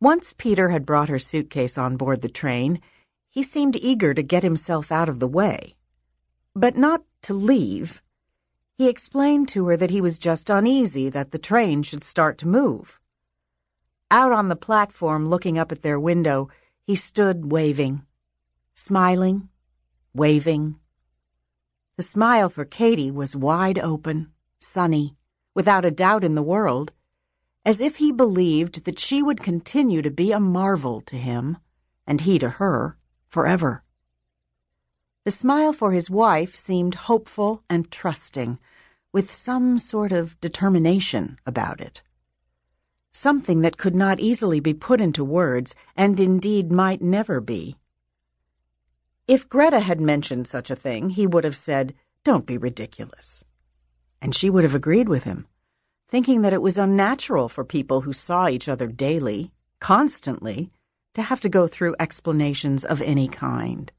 Once Peter had brought her suitcase on board the train, he seemed eager to get himself out of the way. But not to leave. He explained to her that he was just uneasy that the train should start to move. Out on the platform, looking up at their window, he stood waving, smiling, waving. The smile for Katy was wide open, sunny, without a doubt in the world, as if he believed that she would continue to be a marvel to him, and he to her, forever. The smile for his wife seemed hopeful and trusting, with some sort of determination about it. Something that could not easily be put into words, and indeed might never be. If Greta had mentioned such a thing, he would have said, Don't be ridiculous. And she would have agreed with him, thinking that it was unnatural for people who saw each other daily, constantly, to have to go through explanations of any kind.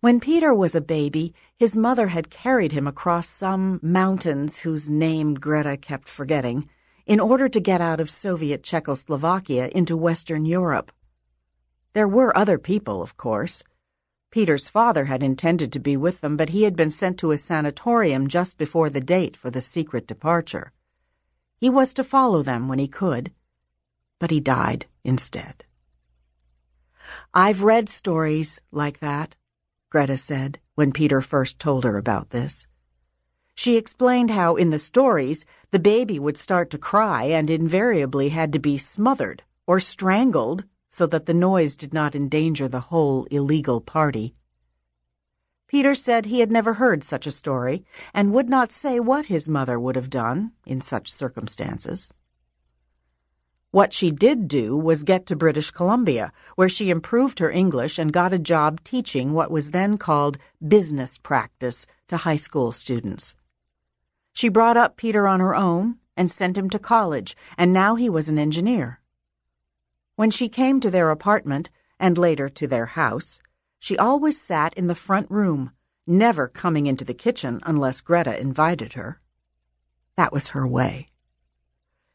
When Peter was a baby, his mother had carried him across some mountains whose name Greta kept forgetting in order to get out of Soviet Czechoslovakia into Western Europe. There were other people, of course. Peter's father had intended to be with them, but he had been sent to a sanatorium just before the date for the secret departure. He was to follow them when he could, but he died instead. I've read stories like that, Greta said when Peter first told her about this. She explained how, in the stories, the baby would start to cry and invariably had to be smothered or strangled so that the noise did not endanger the whole illegal party. Peter said he had never heard such a story and would not say what his mother would have done in such circumstances. What she did do was get to British Columbia, where she improved her English and got a job teaching what was then called business practice to high school students. She brought up Peter on her own and sent him to college, and now he was an engineer. When she came to their apartment, and later to their house, she always sat in the front room, never coming into the kitchen unless Greta invited her. That was her way.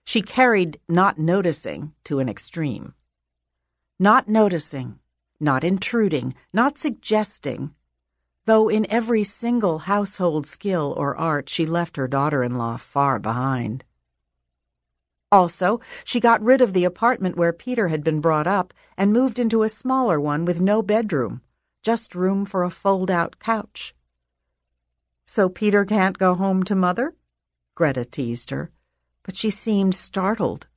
She carried not noticing to an extreme. Not noticing, not intruding, not suggesting, though in every single household skill or art she left her daughter in law far behind. Also, she got rid of the apartment where Peter had been brought up and moved into a smaller one with no bedroom, just room for a fold out couch. So Peter can't go home to mother? Greta teased her but she seemed startled.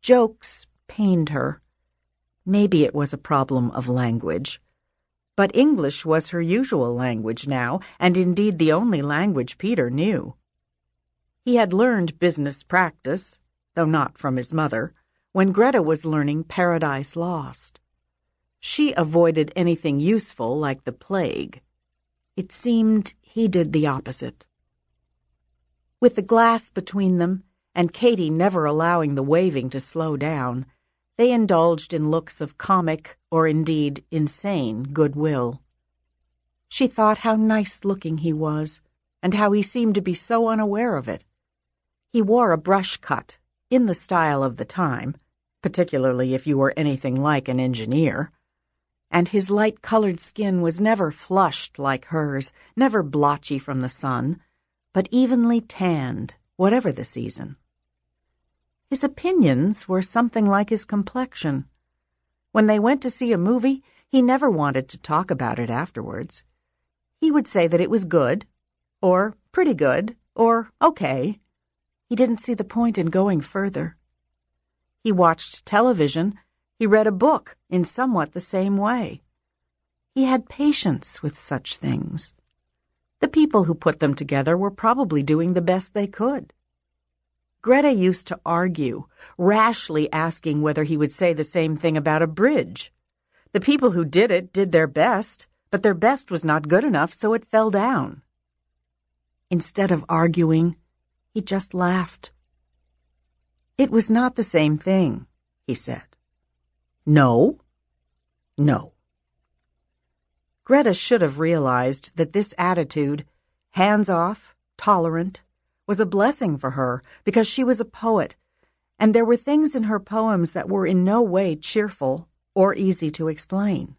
Jokes pained her. Maybe it was a problem of language. But English was her usual language now, and indeed the only language Peter knew. He had learned business practice, though not from his mother, when Greta was learning Paradise Lost. She avoided anything useful like the plague. It seemed he did the opposite. With the glass between them, and Katy never allowing the waving to slow down, they indulged in looks of comic, or indeed insane, goodwill. She thought how nice looking he was, and how he seemed to be so unaware of it. He wore a brush cut, in the style of the time, particularly if you were anything like an engineer, and his light colored skin was never flushed like hers, never blotchy from the sun, but evenly tanned, whatever the season. His opinions were something like his complexion. When they went to see a movie, he never wanted to talk about it afterwards. He would say that it was good, or pretty good, or okay. He didn't see the point in going further. He watched television. He read a book in somewhat the same way. He had patience with such things. The people who put them together were probably doing the best they could. Greta used to argue, rashly asking whether he would say the same thing about a bridge. The people who did it did their best, but their best was not good enough, so it fell down. Instead of arguing, he just laughed. It was not the same thing, he said. No? No. Greta should have realized that this attitude, hands off, tolerant, was a blessing for her because she was a poet, and there were things in her poems that were in no way cheerful or easy to explain.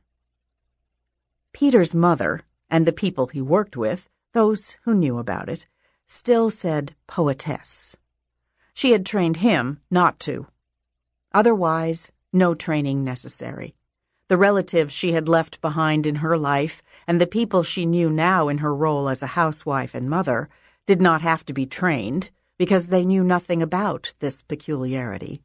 Peter's mother, and the people he worked with, those who knew about it, still said poetess. She had trained him not to. Otherwise, no training necessary. The relatives she had left behind in her life and the people she knew now in her role as a housewife and mother did not have to be trained because they knew nothing about this peculiarity.